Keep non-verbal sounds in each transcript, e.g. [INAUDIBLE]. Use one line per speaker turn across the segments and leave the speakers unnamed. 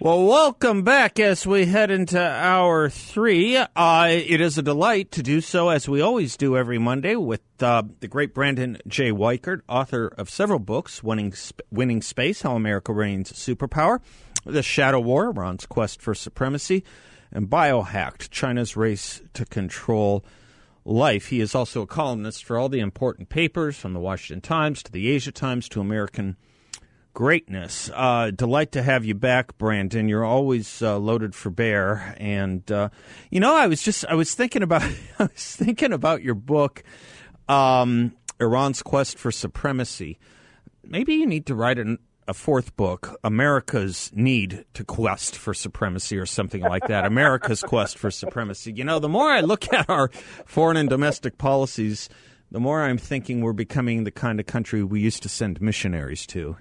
Well, welcome back as we head into hour three. Uh, it is a delight to do so, as we always do every Monday, with uh, the great Brandon J. Weichert, author of several books Winning, Sp- Winning Space How America Reigns Superpower, The Shadow War, Iran's Quest for Supremacy, and Biohacked China's Race to Control Life. He is also a columnist for all the important papers, from the Washington Times to the Asia Times to American greatness. Uh, delight to have you back, Brandon. You're always uh, loaded for bear. And uh, you know, I was just I was thinking about [LAUGHS] I was thinking about your book, um, Iran's Quest for Supremacy. Maybe you need to write an, a fourth book, America's Need to Quest for Supremacy, or something like that. America's Quest for Supremacy. You know, the more I look at our foreign and domestic policies, the more I'm thinking we're becoming the kind of country we used to send missionaries to.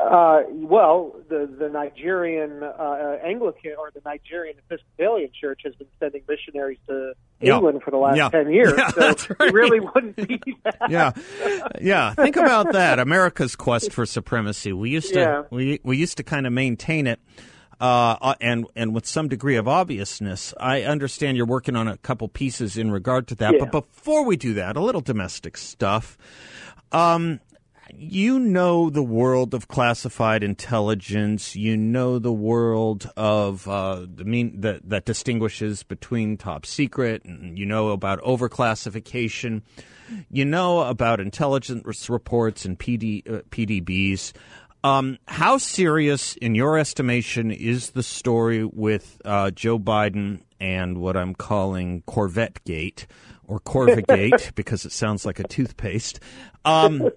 Uh, well, the the Nigerian uh, Anglican or the Nigerian Episcopalian Church has been sending missionaries to
Yeah.
England for the last
Yeah.
ten years, [LAUGHS]
Yeah,
so
that's right.
it really wouldn't be [LAUGHS] that.
yeah, yeah. Think about that. America's quest for supremacy. We used to
Yeah.
we we used to kind of maintain it, uh, uh, and and with some degree of obviousness. I understand you're working on a couple pieces in regard to that. But before we do that, a little domestic stuff. Um, you know the world of classified intelligence. You know the world of uh, the mean that that distinguishes between top secret, and you know about overclassification. You know about intelligence reports and PD, uh, PDBs. Um, how serious, in your estimation, is the story with uh, Joe Biden and what I'm calling Corvette Gate or Corvigate [LAUGHS] because it sounds like a toothpaste? Um,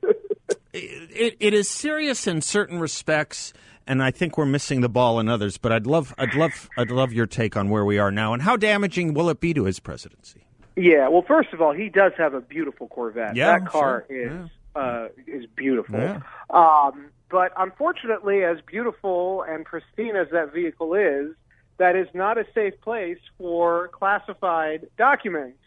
it, it is serious in certain respects, and I think we're missing the ball in others. But I'd love, I'd love, I'd love your take on where we are now and how damaging will it be to his presidency?
Yeah, well, first of all, he does have a beautiful Corvette.
Yeah,
that car
sure.
is uh, is beautiful.
Yeah.
Um, but unfortunately, as beautiful and pristine as that vehicle is, that is not a safe place for classified documents.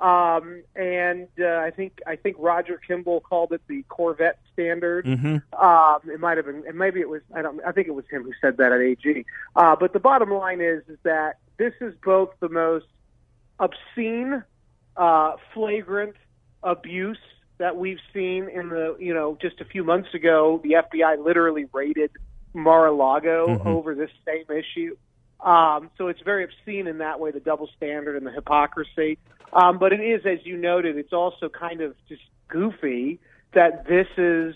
Um, and uh, I think I think Roger Kimball called it the Corvette standard.
Mm-hmm.
Um, it might have been, and maybe it was. I don't. I think it was him who said that at AG. Uh, but the bottom line is, is that this is both the most obscene, uh, flagrant abuse that we've seen in the. You know, just a few months ago, the FBI literally raided Mar-a-Lago
Mhm.
over this same issue. Um, so it's very obscene in that way, the double standard and the hypocrisy. Um, but it is, as you noted, it's also kind of just goofy that this is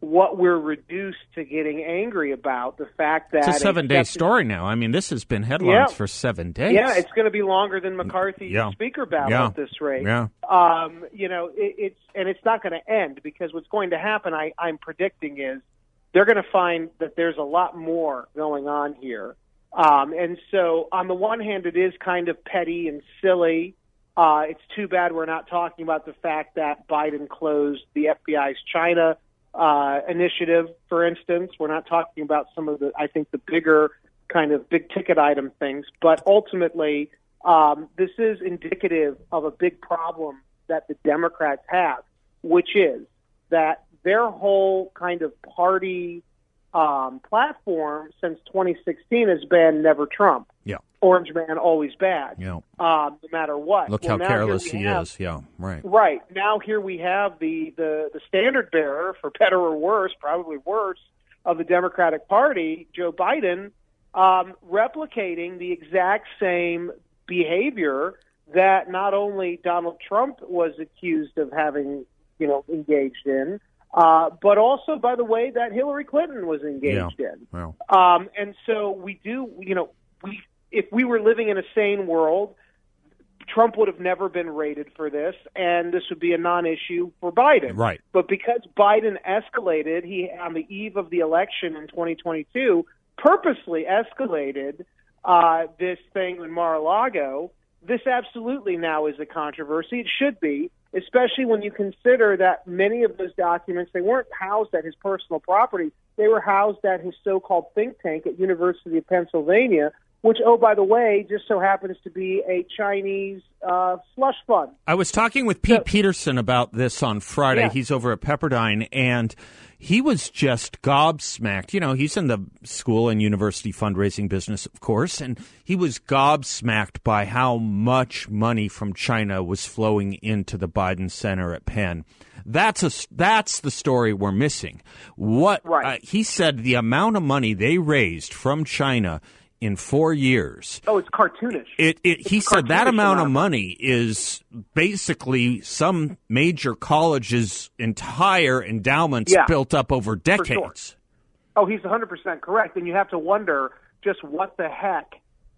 what we're reduced to getting angry about. The fact that
It's a seven day story now. I mean, this has been headlines
Yeah.
for seven days.
Yeah, it's going to be longer than McCarthy's
Yeah.
speaker battle
Yeah.
at this rate.
Yeah.
Um, you know, it, it's and it's not going to end because what's going to happen, I, I'm predicting, is they're going to find that there's a lot more going on here. Um, and so, on the one hand, it is kind of petty and silly. Uh, it's too bad we're not talking about the fact that Biden closed the FBI's China uh, initiative, for instance. We're not talking about some of the, I think, the bigger kind of big ticket item things. But ultimately, um, this is indicative of a big problem that the Democrats have, which is that their whole kind of party um, platform since 2016 has been never Trump.
Yeah.
Orange man, always bad.
Yeah.
Um, no matter what.
Look
Well,
how careless he
have-
is. Yeah. Right.
Right now, here we have the, the the standard bearer, for better or worse, probably worse, of the Democratic Party, Joe Biden, um, replicating the exact same behavior that not only Donald Trump was accused of having, you know, engaged in, uh, but also, by the way, that Hillary Clinton was engaged in.
Well,
Um, and so we do, you know, we if we were living in a sane world, Trump would have never been rated for this, and this would be a non-issue for Biden.
Right.
But because Biden escalated, he on the eve of the election in 2022 purposely escalated uh, this thing in Mar-a-Lago. This absolutely now is a controversy. It should be, especially when you consider that many of those documents they weren't housed at his personal property. They were housed at his so-called think tank at University of Pennsylvania, which, oh, by the way, just so happens to be a Chinese uh, slush fund.
I was talking with Pete
So-
Peterson about this on Friday.
Yeah.
He's over at Pepperdine, and he was just gobsmacked. You know, he's in the school and university fundraising business, of course, and he was gobsmacked by how much money from China was flowing into the Biden Center at Penn. That's a that's the story we're missing. What
Right.
uh, he said, the amount of money they raised from China in four years.
Oh, it's cartoonish.
It, it, he
It's
said that
cartoonish
amount of money is basically some major college's entire endowments
Yeah,
built up over
sure.
decades.
Oh, he's 100% correct. And you have to wonder just what the heck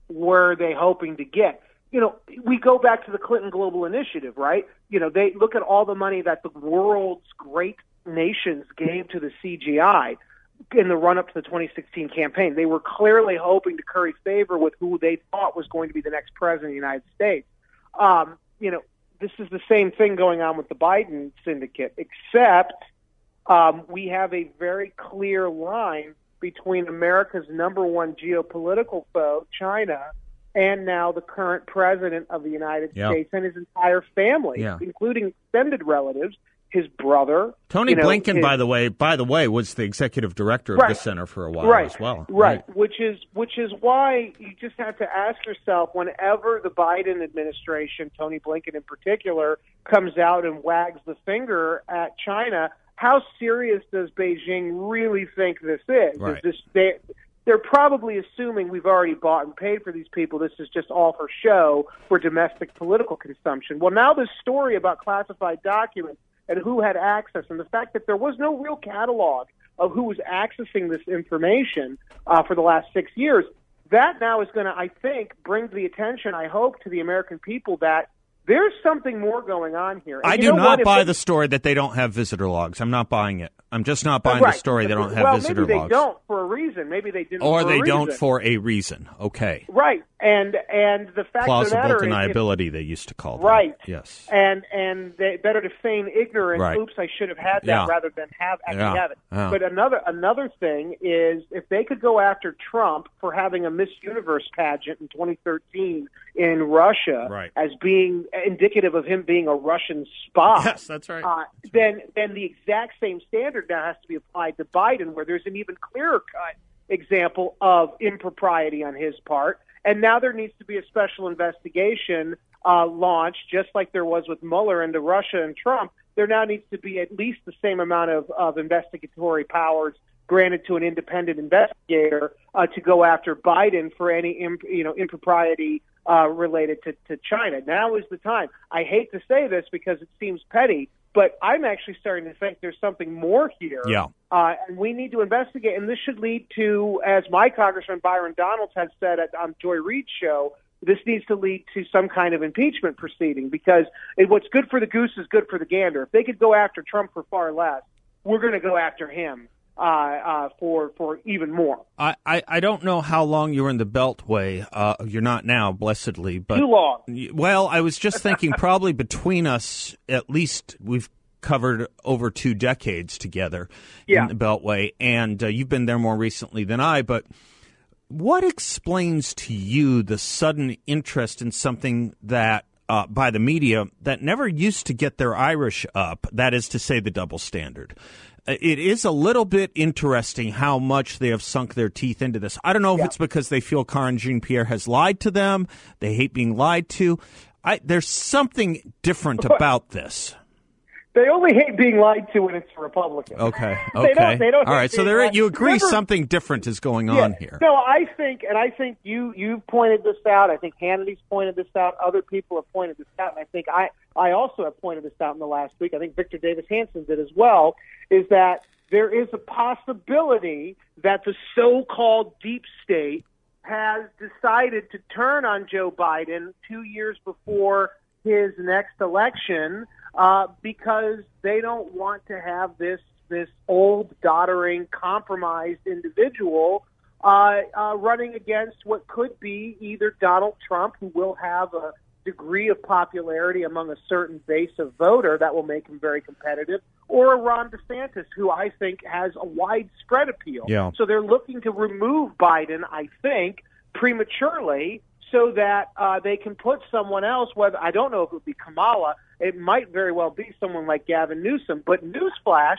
were they hoping to get? You know, we go back to the Clinton Global Initiative, right? You know, they look at all the money that the world's great nations gave to the CGI in the run up to the 2016 campaign. They were clearly hoping to curry favor with who they thought was going to be the next president of the United States. Um, you know, this is the same thing going on with the Biden syndicate, except um, we have a very clear line between America's number one geopolitical foe, China, and now the current president of the United
Yeah.
States and his entire family,
Yeah.
including extended relatives, his brother.
Tony
you know,
Blinken,
his-
by the way, by the way, was the executive director of
Right.
the center for a while
right,
as well.
Right. which is which is why you just have to ask yourself whenever the Biden administration, Tony Blinken in particular, comes out and wags the finger at China, how serious does Beijing really think this is?
Right.
Is this they they're probably assuming we've already bought and paid for these people. This is just all for show for domestic political consumption. Well, now this story about classified documents and who had access, and the fact that there was no real catalog of who was accessing this information uh, for the last six years, that now is going to, I think, bring the attention, I hope, to the American people that there's something more going on here. And
I do not? Buy the story that they don't have visitor logs. I'm not buying it. I'm just not buying
right.
the story they don't have
well,
visitor
maybe
logs.
they don't for a reason. Maybe they didn't,
Or they don't for a reason. Okay.
right. And and the fact of the
Plausible
if-
deniability, they used to call that.
Right.
Yes.
And and they, better to feign ignorance.
Right.
Oops, I should have had that
Yeah.
rather than have actually
Yeah.
have it.
Yeah.
But another another thing is if they could go after Trump for having a Miss Universe pageant in 2013 in Russia
Right.
as being indicative of him being a Russian spy.
Yes, that's right.
Uh, then then the exact same standard now has to be applied to Biden, where there's an even clearer cut example of impropriety on his part. And now there needs to be a special investigation uh, launched, just like there was with Mueller into Russia and Trump. There now needs to be at least the same amount of, of investigatory powers granted to an independent investigator uh, to go after Biden for any imp, you know impropriety uh, related to, to China. Now is the time. I hate to say this because it seems petty, but I'm actually starting to think there's something more here.
Yeah.
Uh, and we need to investigate. And this should lead to, as my Congressman Byron Donalds has said at, on Joy Reid's show, this needs to lead to some kind of impeachment proceeding because it, what's good for the goose is good for the gander. If they could go after Trump for far less, we're going to go after him uh, uh, for for even more.
I, I, I don't know how long you were in the Beltway. Uh, you're not now, blessedly, but
Too long.
Well, I was just thinking [LAUGHS] probably between us, at least we've covered over two decades together
Yeah.
in the Beltway, and uh, you've been there more recently than I. But what explains to you the sudden interest in something that? Uh, by the media that never used to get their Irish up, that is to say, the double standard. Uh, It is a little bit interesting how much they have sunk their teeth into this. I don't know if it's because they feel Karine Jean Pierre has lied to them, they hate being lied to. I, there's something different about this.
They only hate being lied to when it's Republicans.
Okay.
They
Okay.
don't- they don't
All right. So there,
lied-
you agree
Remember-
something different is going
Yeah.
on here.
No, I think, and I think you you pointed this out. I think Hannity's pointed this out. Other people have pointed this out, and I think I I also have pointed this out in the last week. I think Victor Davis Hanson did as well. Is that there is a possibility that the so-called deep state has decided to turn on Joe Biden two years before his next election uh, because they don't want to have this this old, doddering, compromised individual uh, uh, running against what could be either Donald Trump, who will have a degree of popularity among a certain base of voter that will make him very competitive, or a Ron DeSantis, who I think has a widespread appeal.
Yeah.
So they're looking to remove Biden, I think, prematurely so that uh, they can put someone else. Whether I don't know if it would be Kamala, it might very well be someone like Gavin Newsom. But newsflash,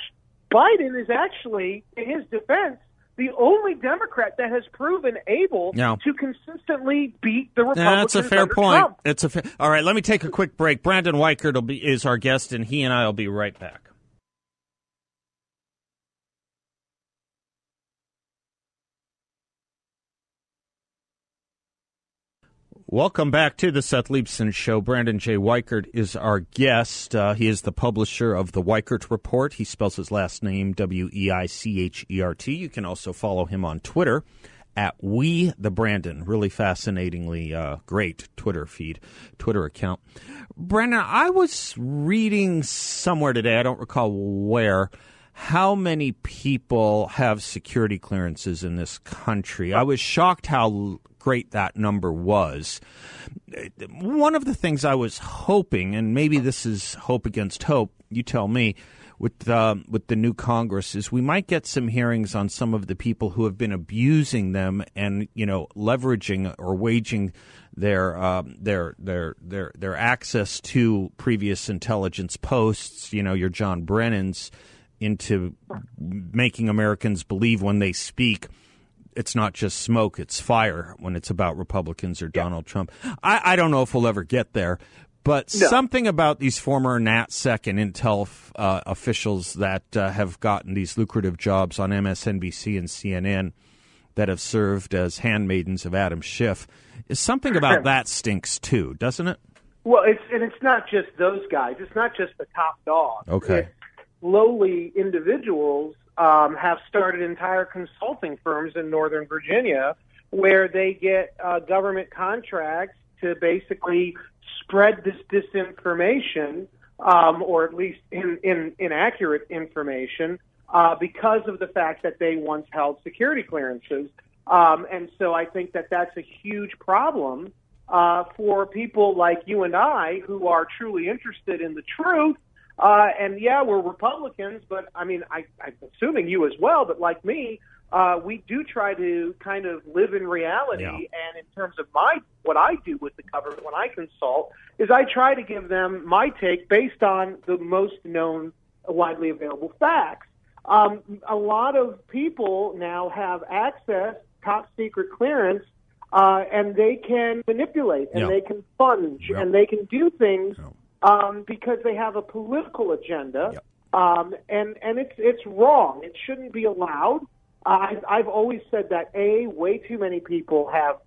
Biden is actually, in his defense, the only Democrat that has proven able
Yeah.
to consistently beat the Republicans.
That's a fair point.
Trump.
It's a fa- all right. Let me take a quick break. Brandon Weichert will be is our guest, and he and I will be right back. Welcome back to the Seth Leibsohn Show. Brandon J. Weichert is our guest. Uh, he is the publisher of the Weichert Report. He spells his last name W E I C H E R T. You can also follow him on Twitter at We the Brandon. Really fascinatingly uh, great Twitter feed, Twitter account. Brandon, I was reading somewhere today, I don't recall where, how many people have security clearances in this country. I was shocked how great that number was. One of the things I was hoping, and maybe this is hope against hope, you tell me, with uh, with the new Congress is we might get some hearings on some of the people who have been abusing them and you know leveraging or waging their um, their their their their access to previous intelligence posts. You know, your John Brennan's into making Americans believe when they speak it's not just smoke, it's fire when it's about Republicans or Donald Trump. I, I don't know if we'll ever get there, but
No.
something about these former NatSec and Intel uh, officials that uh, have gotten these lucrative jobs on MSNBC and CNN that have served as handmaidens of Adam Schiff is something about that stinks too, doesn't it?
Well, it's and it's not just those guys. It's not just the top dog.
Okay.
It's lowly individuals um, have started entire consulting firms in Northern Virginia where they get uh, government contracts to basically spread this disinformation, um, or at least in, in, inaccurate information, uh, because of the fact that they once held security clearances. Um, and so I think that that's a huge problem uh, for people like you and I who are truly interested in the truth. Uh, and yeah, we're Republicans, but I mean, I, I'm assuming you as well, but like me, uh, we do try to kind of live in reality.
Yeah.
And in terms of my, what I do with the government when I consult is I try to give them my take based on the most known, widely available facts. Um, a lot of people now have access, top secret clearance, uh, and they can manipulate and
Yeah.
they can fund
Yeah.
and they can do things. Um, because they have a political agenda,
Yep.
um, and and it's it's wrong. It shouldn't be allowed. Uh, I've, I've always said that a way too many people have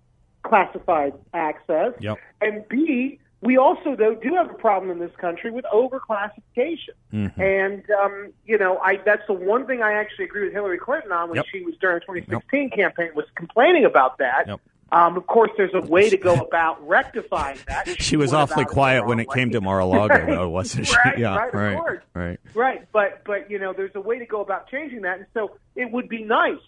classified access,
Yep.
and b we also though do have a problem in this country with overclassification.
Mm-hmm.
And um, you know, I that's the one thing I actually agree with Hillary Clinton on when
Yep.
she was during the 2016 campaign was complaining about that. Um, of course, there's a way to go about rectifying that. [LAUGHS]
She was awfully
about it the
quiet when it came to Mar-a-Lago, [LAUGHS] though, wasn't she?
Right,
yeah,
right, of
right, right.
Right, but but you know, there's a way to go about changing that, and so it would be nice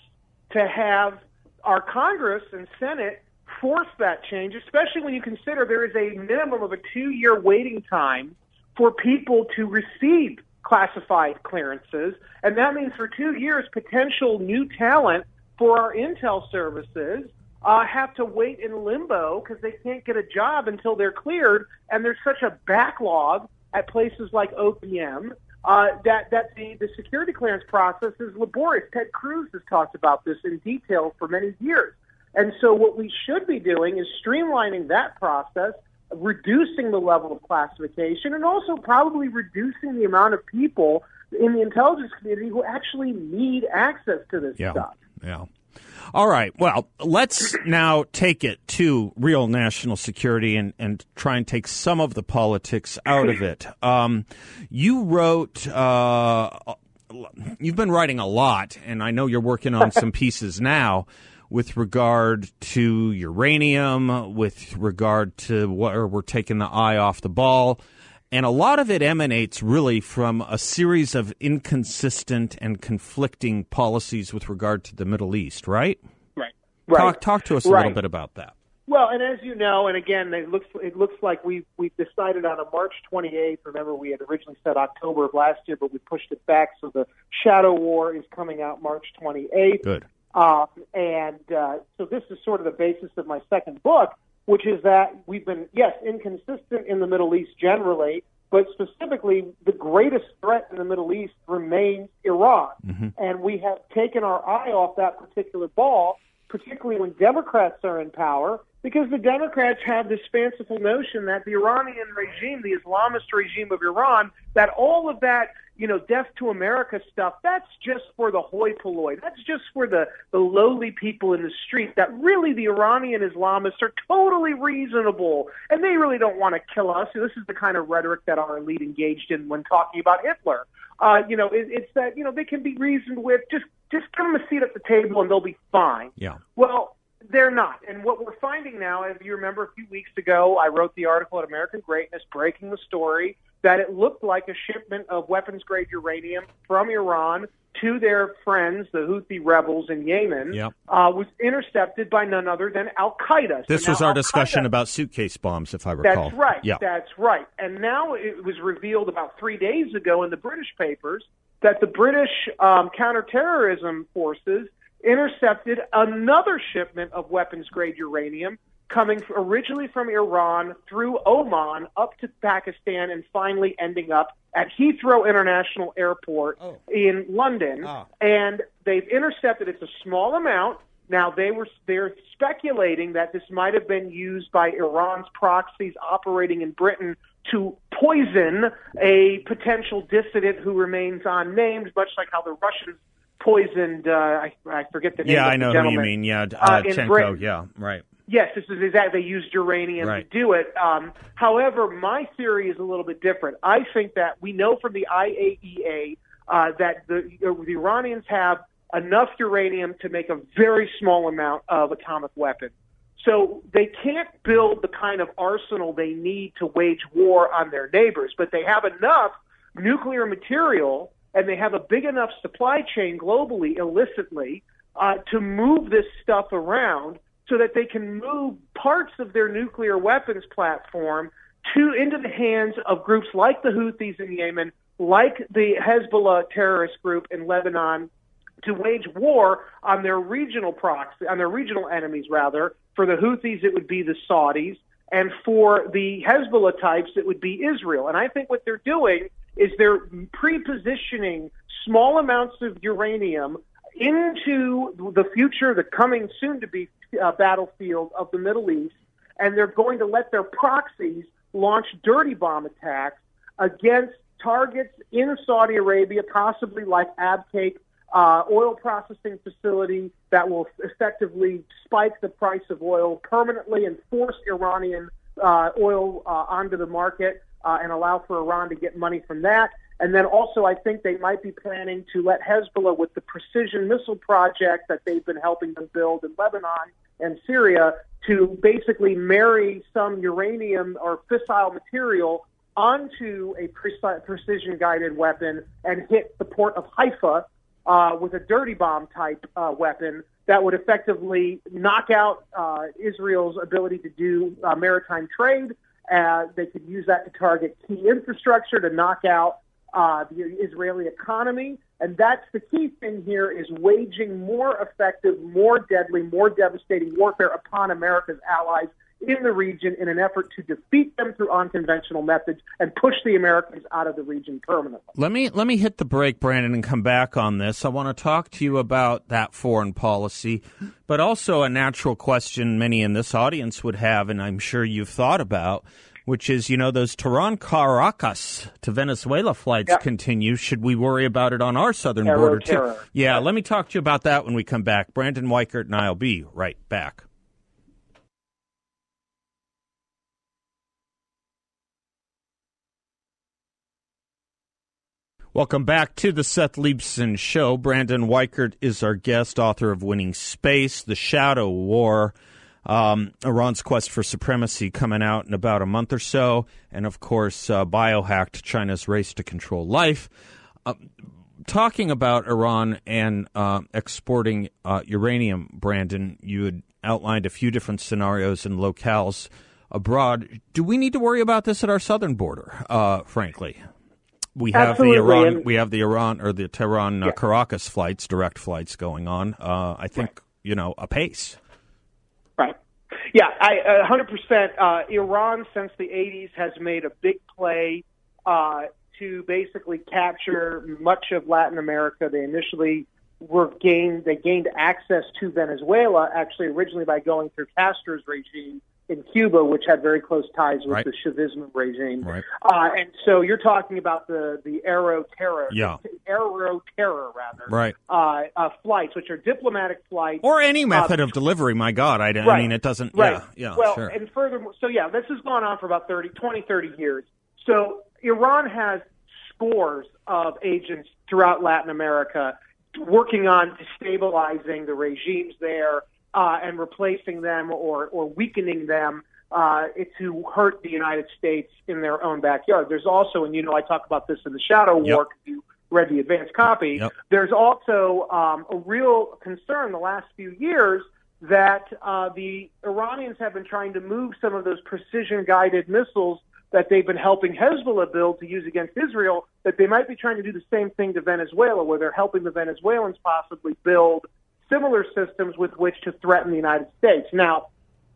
to have our Congress and Senate force that change, especially when you consider there is a minimum of a two-year waiting time for people to receive classified clearances, and that means for two years, potential new talent for our intel services uh, have to wait in limbo because they can't get a job until they're cleared, and there's such a backlog at places like OPM uh, that that the, the security clearance process is laborious. Ted Cruz has talked about this in detail for many years, and so what we should be doing is streamlining that process, reducing the level of classification, and also probably reducing the amount of people in the intelligence community who actually need access to this
Yeah.
stuff.
Yeah. All right. Well, let's now take it to real national security and, and try and take some of the politics out of it. Um, you wrote, uh, you've been writing a lot, and I know you're working on some [LAUGHS] pieces now. with regard to uranium, with regard to where we're taking the eye off the ball. And a lot of it emanates really from a series of inconsistent and conflicting policies with regard to the Middle East, right?
Right. Right.
Talk, talk to us a
Right.
little bit about that.
Well, and as you know, and again, it looks it looks like we we decided on a March 28th. Remember, we had originally said October of last year, but we pushed it back. So the Shadow War is coming out March 28th.
Good.
Um, and uh, so this is sort of the basis of my second book, which is that we've been, yes, inconsistent in the Middle East generally, but specifically the greatest threat in the Middle East remains Iran. Mm-hmm. And we have taken our eye off that particular ball, particularly when Democrats are in power, because the Democrats have this fanciful notion that the Iranian regime, the Islamist regime of Iran, that all of that, you know, death to America stuff, that's just for the hoi polloi. That's just for the, the lowly people in the street. That really the Iranian Islamists are totally reasonable and they really don't want to kill us. This is the kind of rhetoric that our elite engaged in when talking about Hitler. Uh, you know, it, it's that, you know, they can be reasoned with. Just, just give them a seat at the table and they'll be fine.
Yeah.
Well, they're not. And what we're finding now, if you remember a few weeks ago, I wrote the article at American Greatness breaking the story that it looked like a shipment of weapons grade uranium from Iran to their friends, the Houthi rebels in Yemen,
Yep.
uh, was intercepted by none other than Al Qaeda.
This
now
was our
Al-Qaeda-
discussion about suitcase bombs, if I recall.
that's right.
Yeah.
That's right. And now it was revealed about three days ago in the British papers that the British um, counterterrorism forces intercepted another shipment of weapons grade uranium coming originally from Iran through Oman up to Pakistan and finally ending up at Heathrow International Airport
Oh.
in London.
Ah.
And they've intercepted it's a small amount. Now they were they're speculating that this might have been used by Iran's proxies operating in Britain to poison a potential dissident who remains unnamed, much like how the Russians poisoned uh, I, I forget the name.
Yeah, I know who you mean. Yeah,
uh,
uh, Chenko.
Britain.
Yeah, right.
Yes, this is exactly. They used uranium
Right.
to do it. Um, however, my theory is a little bit different. I think that we know from the IAEA uh, that the, the Iranians have enough uranium to make a very small amount of atomic weapons. So they can't build the kind of arsenal they need to wage war on their neighbors, but they have enough nuclear material and they have a big enough supply chain globally, illicitly, uh, to move this stuff around so that they can move parts of their nuclear weapons platform to into the hands of groups like the Houthis in Yemen, like the Hezbollah terrorist group in Lebanon, to wage war on their regional proxy, on their regional enemies rather. For the Houthis, it would be the Saudis, and for the Hezbollah types, it would be Israel. And I think what they're doing is they're pre-positioning small amounts of uranium into the future, the coming soon-to-be uh, battlefield of the Middle East, and they're going to let their proxies launch dirty bomb attacks against targets in Saudi Arabia, possibly like Abqaiq, uh, oil processing facility that will effectively spike the price of oil permanently and force Iranian uh, oil uh, onto the market uh, and allow for Iran to get money from that. And then also, I think they might be planning to let Hezbollah, with the precision missile project that they've been helping them build in Lebanon and Syria, to basically marry some uranium or fissile material onto a precision guided weapon and hit the port of Haifa uh, with a dirty bomb type uh, weapon that would effectively knock out uh, Israel's ability to do uh, maritime trade. Uh, they could use that to target key infrastructure to knock out uh, the Israeli economy. And that's the key thing here is waging more effective, more deadly, more devastating warfare upon America's allies in the region in an effort to defeat them through unconventional methods and push the Americans out of the region permanently.
Let me let me hit the break, Brandon, and come back on this. I want to talk to you about that foreign policy, but also a natural question many in this audience would have, and I'm sure you've thought about, which is, you know, those Tehran Caracas to Venezuela flights
Yeah.
continue. Should we worry about it on our southern
Terror,
border too?
terror.
Yeah, let me talk to you about that when we come back. Brandon Weichert and I'll be right back. Welcome back to the Seth Leibsohn Show. Brandon Weichert is our guest, author of Winning Space, The Shadow War, um, Iran's Quest for Supremacy, coming out in about a month or so, and of course, uh, Biohacked China's Race to Control Life. Uh, talking about Iran and uh, exporting uh, uranium, Brandon, you had outlined a few different scenarios and locales abroad. Do we need to worry about this at our southern border, uh, frankly? We have
Absolutely.
the Iran, we have the Iran or the Tehran uh,
Yeah.
Caracas flights, direct flights going on. Uh, I think you know a pace.
Right. Yeah, I a hundred percent. Uh, Iran since the '80s has made a big play uh, to basically capture much of Latin America. They initially were gained they gained access to Venezuela actually originally by going through Castro's regime in Cuba, which had very close ties with
Right.
the Chavismo regime.
Right.
Uh, and so you're talking about the the Aero Terror,
Yeah.
Aero Terror rather,
Right.
Uh, uh, flights, which are diplomatic flights
Or any method
Uh,
of delivery. My God, I, I mean, it doesn't.
Right.
Yeah. Yeah.
well,
sure.
and furthermore, so yeah, this has gone on for about 30, 20, 30 years. So Iran has scores of agents throughout Latin America working on destabilizing the regimes there uh, and replacing them or, or weakening them uh, to hurt the United States in their own backyard. There's also, and you know, I talk about this in the Shadow
Yep.
War. You read the advanced copy.
Yep.
There's also um, a real concern the last few years that uh, the Iranians have been trying to move some of those precision guided missiles that they've been helping Hezbollah build to use against Israel, that they might be trying to do the same thing to Venezuela, where they're helping the Venezuelans possibly build similar systems with which to threaten the United States. Now,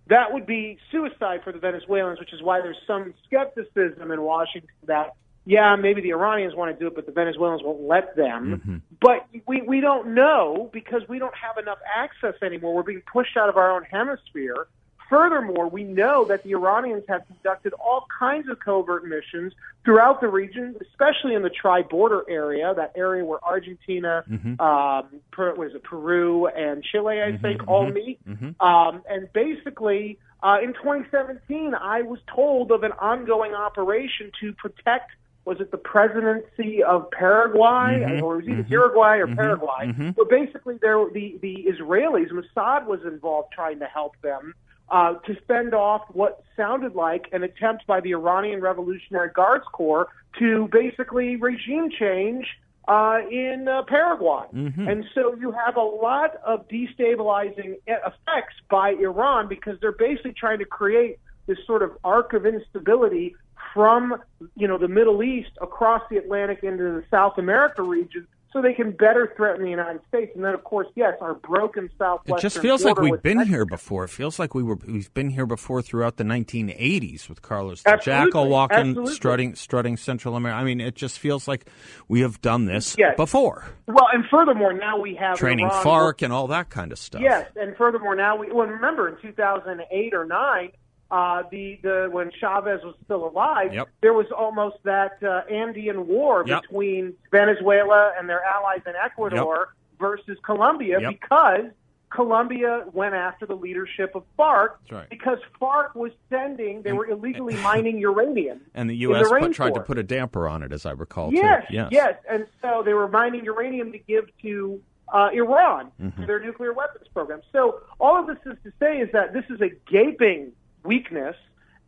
that would be suicide for the Venezuelans, which is why there's some skepticism in Washington that, yeah, maybe the Iranians want to do it, but the Venezuelans won't let them. Mm-hmm. But we, we don't know because we don't have enough access anymore. We're being pushed out of our own hemisphere. Furthermore, we know that the Iranians have conducted all kinds of covert missions throughout the region, especially in the tri-border area, that area where Argentina, mm-hmm. um, per, was it Peru and Chile, I mm-hmm, think, mm-hmm, all meet. Um, and basically, uh, in 2017, I was told of an ongoing operation to protect. Was it the presidency of Paraguay, or was it either Uruguay or Paraguay? But basically, there the the Israelis, Mossad was involved trying to help them uh, to fend off what sounded like an attempt by the Iranian Revolutionary Guards Corps to basically regime change uh, in uh, Paraguay. And so you have a lot of destabilizing effects by Iran because they're basically trying to create this sort of arc of instability from you know the Middle East across the Atlantic into the South America region so they can better threaten the United States. And then, of course, yes, our broken
it just feels like we've been
Mexico.
here before. It feels like we were we've been here before throughout the 1980s with Carlos the. Jackal walking,
Absolutely.
strutting, strutting Central America. I mean, it just feels like we have done this
Yes.
before.
Well, and furthermore, now we have
Training
Iran
FARC and all that kind of stuff.
Yes, and furthermore, now we well remember in 2008 or nine, uh, the the when Chavez was still alive,
Yep.
there was almost that uh, Andean war
Yep.
between Venezuela and their allies in Ecuador versus Colombia
Yep.
because Colombia went after the leadership of FARC
right.
because FARC was sending they were illegally mining uranium [LAUGHS]
And the U.S.
the
put, tried to put a damper on it, as I recall.
Yes,
too. yes,
yes, and so they were mining uranium to give to uh, Iran
Mm-hmm.
their nuclear weapons program. So all of this is to say is that this is a gaping weakness,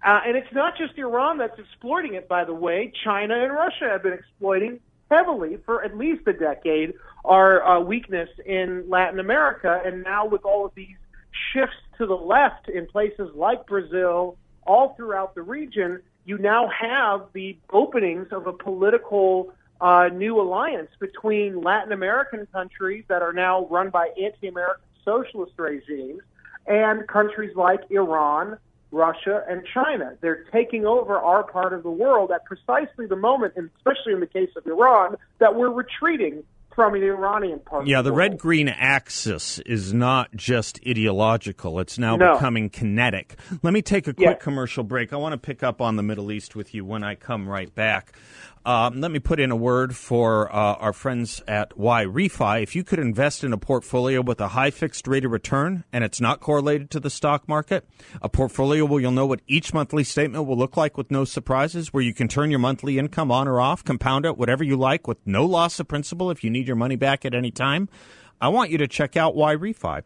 uh, and it's not just Iran that's exploiting it. By the way, China and Russia have been exploiting heavily for at least a decade our uh, weakness in Latin America, and now with all of these shifts to the left in places like Brazil, all throughout the region, you now have the openings of a political uh, new alliance between Latin American countries that are now run by anti-American socialist regimes and countries like Iran, Russia, and China. They're taking over our part of the world at precisely the moment, and especially in the case of Iran, that we're retreating from the Iranian part.
Yeah,
of
the
the
red green axis is not just ideological, it's now
No.
becoming kinetic. Let me take a quick
Yeah.
commercial break. I want to pick up on the Middle East with you when I come right back. Um, let me put in a word for uh, our friends at YRefy. If you could invest in a portfolio with a high fixed rate of return and it's not correlated to the stock market, a portfolio where you'll know what each monthly statement will look like with no surprises, where you can turn your monthly income on or off, compound it, whatever you like, with no loss of principal if you need your money back at any time. I want you to check out YRefy.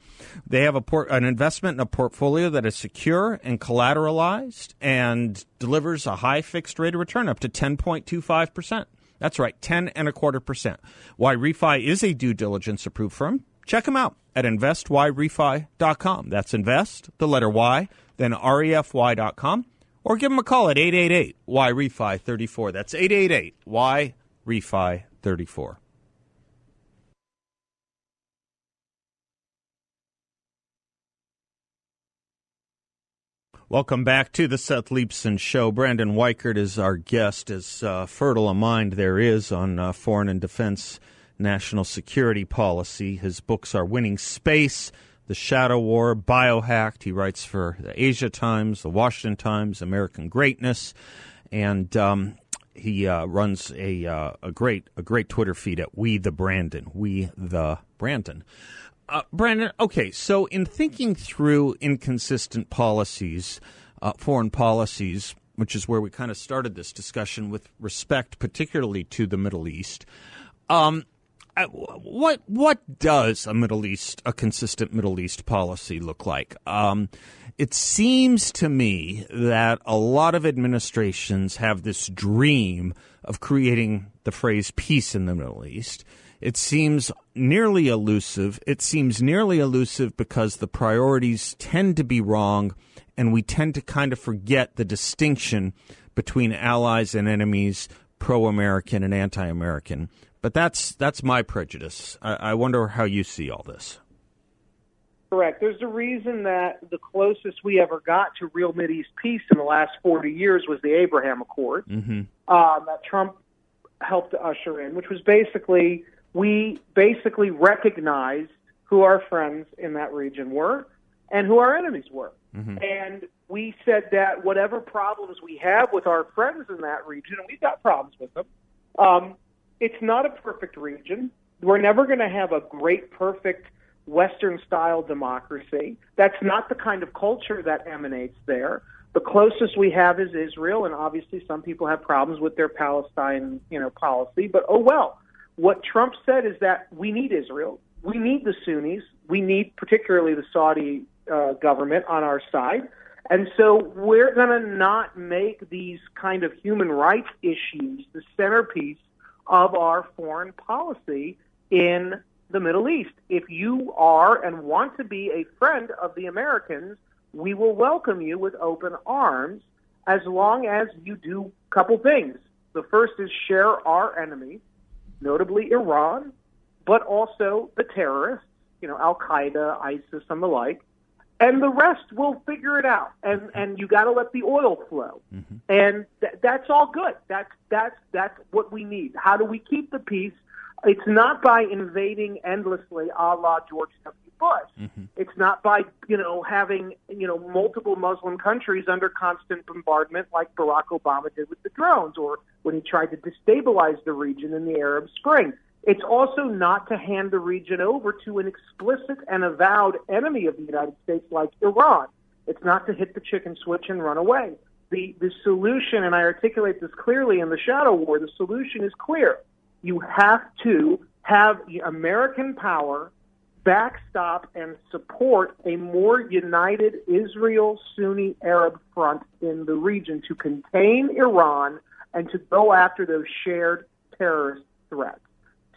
They have a port, an investment in a portfolio that is secure and collateralized and delivers a high fixed rate of return up to 10.25%. That's right, 10 and a quarter percent. YRefy is a due diligence approved firm. Check them out at investyrefy.com. That's invest, the letter Y, then refy.com, or give them a call at 888 YRefy 34. That's 888 YRefy 34. Welcome back to the Seth Leibsohn Show. Brandon Weichert is our guest. As uh, fertile a mind there is on uh, foreign and defense national security policy. His books are Winning Space, The Shadow War, Biohacked. He writes for the Asia Times, the Washington Times, American Greatness, and um, he uh, runs a uh, a great a great Twitter feed at We the Brandon. We the Brandon. Uh, Brandon, okay, so in thinking through inconsistent policies, uh, foreign policies, which is where we kind of started this discussion with respect, particularly to the Middle East, um, uh, what what does a Middle East, a consistent Middle East policy look like? Um, it seems to me that a lot of administrations have this dream of creating the phrase peace in the Middle East it seems nearly elusive. It seems nearly elusive because the priorities tend to be wrong, and we tend to kind of forget the distinction between allies and enemies, pro American and anti American. But that's that's my prejudice. I, I wonder how you see all this.
Correct. There's a reason that the closest we ever got to real East peace in the last 40 years was the Abraham Accord
mm-hmm.
um, that Trump helped to usher in, which was basically we basically recognized who our friends in that region were and who our enemies were.
Mm-hmm.
And we said that whatever problems we have with our friends in that region, and we've got problems with them, um, it's not a perfect region. We're never going to have a great, perfect Western style democracy. That's not the kind of culture that emanates there. The closest we have is Israel, and obviously some people have problems with their Palestine, you know, policy. But oh well. What Trump said is that we need Israel. We need the Sunnis. We need particularly the Saudi uh, government on our side. And so we're going to not make these kind of human rights issues the centerpiece of our foreign policy in the Middle East. If you are and want to be a friend of the Americans, we will welcome you with open arms as long as you do a couple things. The first is share our enemies notably Iran, but also the terrorists, you know, Al Qaeda, ISIS, and the like. And the rest will figure it out. And and you got to let the oil flow.
Mm-hmm.
And th- that's all good. That's that's that's what we need. How do we keep the peace? It's not by invading endlessly, a la George Bush.
Mm-hmm.
It's not by you know having you know multiple Muslim countries under constant bombardment like Barack Obama did with the drones, or when he tried to destabilize the region in the Arab Spring. It's also not to hand the region over to an explicit and avowed enemy of the United States like Iran. It's not to hit the chicken switch and run away. The the solution, and I articulate this clearly in the Shadow War, the solution is clear. You have to have American power backstop and support a more united Israel Sunni Arab front in the region to contain Iran and to go after those shared terrorist threats,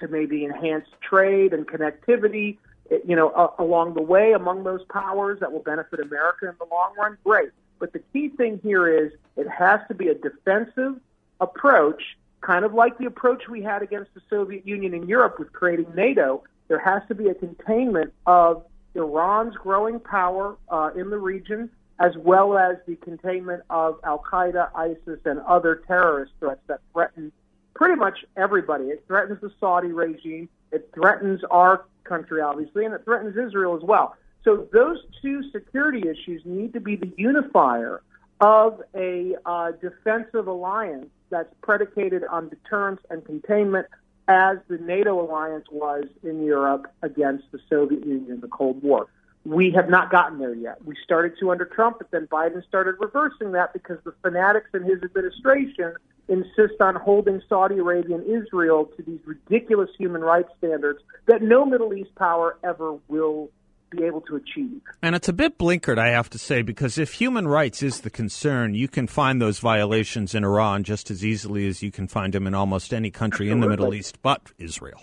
to maybe enhance trade and connectivity, you know, uh, along the way among those powers that will benefit America in the long run. Great. But the key thing here is it has to be a defensive approach, kind of like the approach we had against the Soviet Union in Europe with creating NATO, there has to be a containment of Iran's growing power uh, in the region, as well as the containment of Al Qaeda, ISIS, and other terrorist threats that threaten pretty much everybody. It threatens the Saudi regime, it threatens our country, obviously, and it threatens Israel as well. So those two security issues need to be the unifier of a uh, defensive alliance that's predicated on deterrence and containment, as the NATO alliance was in Europe against the Soviet Union in the Cold War. We have not gotten there yet. We started to under Trump, but then Biden started reversing that because the fanatics in his administration insist on holding Saudi Arabia and Israel to these ridiculous human rights standards that no Middle East power ever will be able to achieve.
And it's a bit blinkered, I have to say, because if human rights is the concern, you can find those violations in Iran just as easily as you can find them in almost any country Absolutely. in the Middle East but Israel.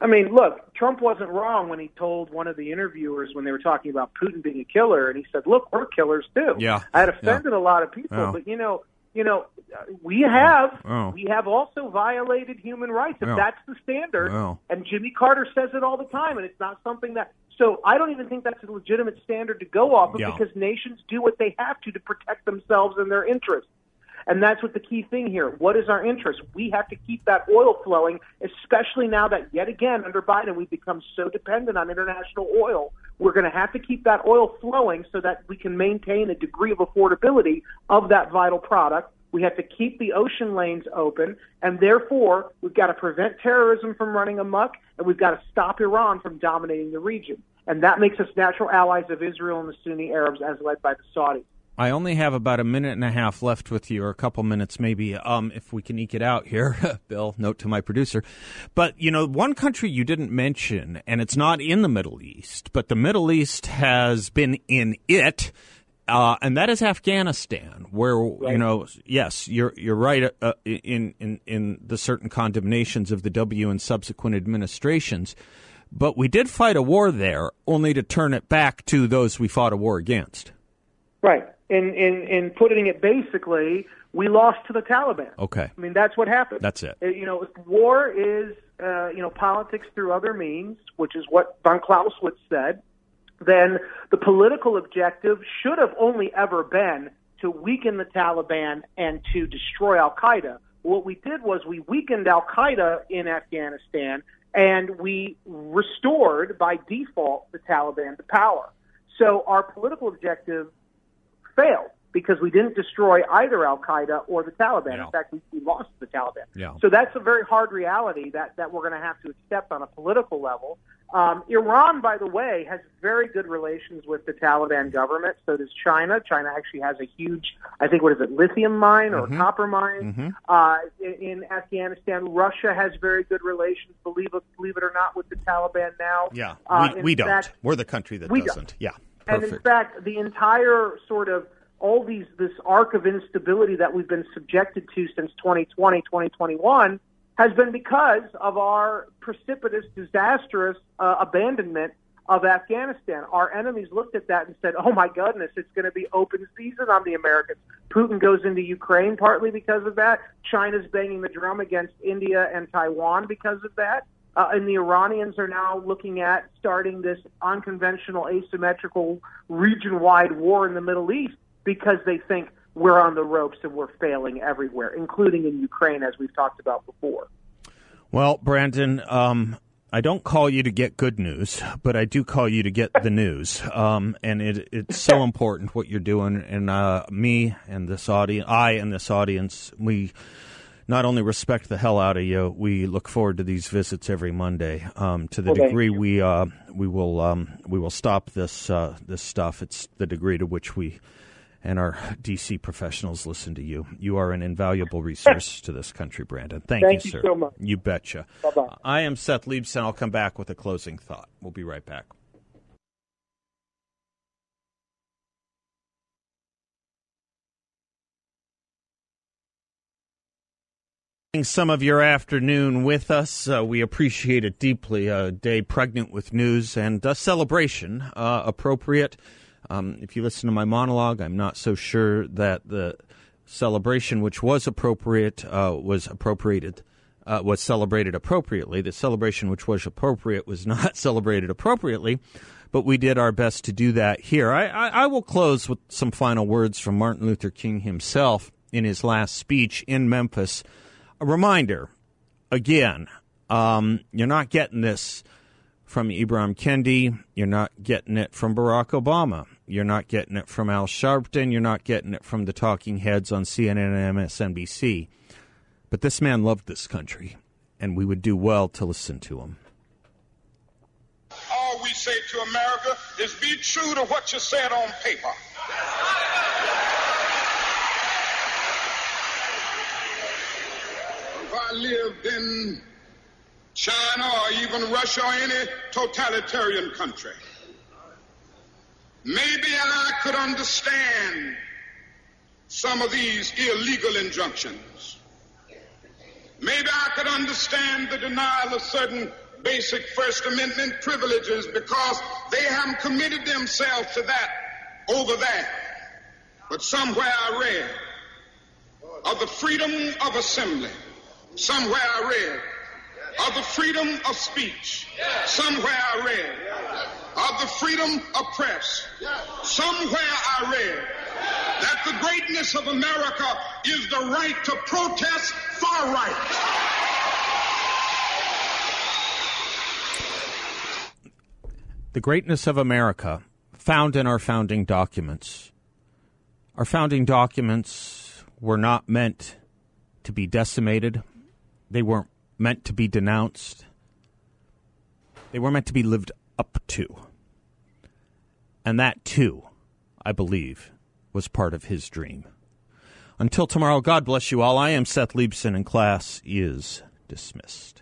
I mean, look, Trump wasn't wrong when he told one of the interviewers when they were talking about Putin being a killer, and he said, "Look, we're killers too."
Yeah,
I had offended
yeah.
a lot of people, yeah. but you know, you know, we have oh. we have also violated human rights. If that's the standard, and Jimmy Carter says it all the time, and it's not something that. So I don't even think that's a legitimate standard to go off of
yeah.
because nations do what they have to to protect themselves and their interests. And that's what the key thing here. What is our interest? We have to keep that oil flowing, especially now that yet again under Biden we've become so dependent on international oil. We're going to have to keep that oil flowing so that we can maintain a degree of affordability of that vital product. We have to keep the ocean lanes open, and therefore we've got to prevent terrorism from running amok, and we've got to stop Iran from dominating the region. And that makes us natural allies of Israel and the Sunni Arabs as led by the Saudis.
I only have about a minute and a half left with you, or a couple minutes maybe, um, if we can eke it out here. [LAUGHS] Bill, note to my producer. But, you know, one country you didn't mention, and it's not in the Middle East, but the Middle East has been in it. Uh, and that is Afghanistan, where right. you know, yes, you're you're right uh, in in in the certain condemnations of the W and subsequent administrations, but we did fight a war there, only to turn it back to those we fought a war against.
Right in, in, in putting it basically, we lost to the Taliban.
Okay.
I mean, that's what happened.
That's it.
Uh, you know, war is, uh, you know, politics through other means, which is what von Clausewitz said, then the political objective should have only ever been to weaken the Taliban and to destroy Al Qaeda. What we did was we weakened Al Qaeda in Afghanistan and we restored by default the Taliban to power. So our political objective failed because we didn't destroy either Al Qaeda or the Taliban. In fact, we, we lost the Taliban.
Yeah.
So that's a very hard reality that, that we're going to have to accept on a political level. Um, Iran, by the way, has very good relations with the Taliban government. So does China. China actually has a huge, I think, what is it, lithium mine or
mm-hmm.
copper mine
mm-hmm.
uh, in, in Afghanistan. Russia has very good relations, believe it, believe it or not, with the Taliban now.
Yeah,
uh,
we, we don't.
Fact,
We're the country that doesn't.
Don't.
Yeah.
Perfect. And in fact, the entire sort of all these this arc of instability that we've been subjected to since 2020, 2021 has been because of our precipitous, disastrous uh, abandonment of Afghanistan. Our enemies looked at that and said, "Oh my goodness, it's going to be open season on the Americans." Putin goes into Ukraine partly because of that. China's banging the drum against India and Taiwan because of that. Uh, and the Iranians are now looking at starting this unconventional, asymmetrical, region wide war in the Middle East because they think we're on the ropes and we're failing everywhere, including in Ukraine, as we've talked about before.
Well, Brandon, um, I don't call you to get good news, but I do call you to get the news. Um, and it, it's so [LAUGHS] important what you're doing. And uh, me and this audience, I and this audience, we not only respect the hell out of you, we look forward to these visits every Monday. Um, to the degree we uh, we will um, we will stop this uh, this stuff. It's the degree to which we and our DC professionals listen to you. You are an invaluable [LAUGHS] resource to this country, Brandon. Thank,
Thank
you,
you
sir.
so much.
You betcha.
Bye-bye.
I am Seth Leibsohn. I'll come back with a closing thought. We'll be right back. Some of your afternoon with us. Uh, we appreciate it deeply. A day pregnant with news and a celebration uh, appropriate. Um, if you listen to my monologue, I'm not so sure that the celebration, which was appropriate, uh, was appropriated, uh, was celebrated appropriately. The celebration, which was appropriate, was not [LAUGHS] celebrated appropriately, but we did our best to do that here. I, I, I will close with some final words from Martin Luther King himself in his last speech in Memphis. A reminder, again, um, you're not getting this from Ibram Kendi. You're not getting it from Barack Obama. You're not getting it from Al Sharpton. You're not getting it from the talking heads on CNN and MSNBC. But this man loved this country, and we would do well to listen to him.
All we say to America is be true to what you said on paper. If I lived in China or even Russia or any totalitarian country, maybe I could understand some of these illegal injunctions. Maybe I could understand the denial of certain basic First Amendment privileges because they haven't committed themselves to that over there. But somewhere I read of the freedom of assembly. Somewhere I read of the freedom of speech. Somewhere I read of the freedom of press. Somewhere I read that the greatness of America is the right to protest far right.
The greatness of America, found in our founding documents. Our founding documents were not meant to be decimated, they weren't meant to be denounced, they were meant to be lived up to. And that, too, I believe, was part of his dream. Until tomorrow, God bless you all. I am Seth Leibsohn, and class is dismissed.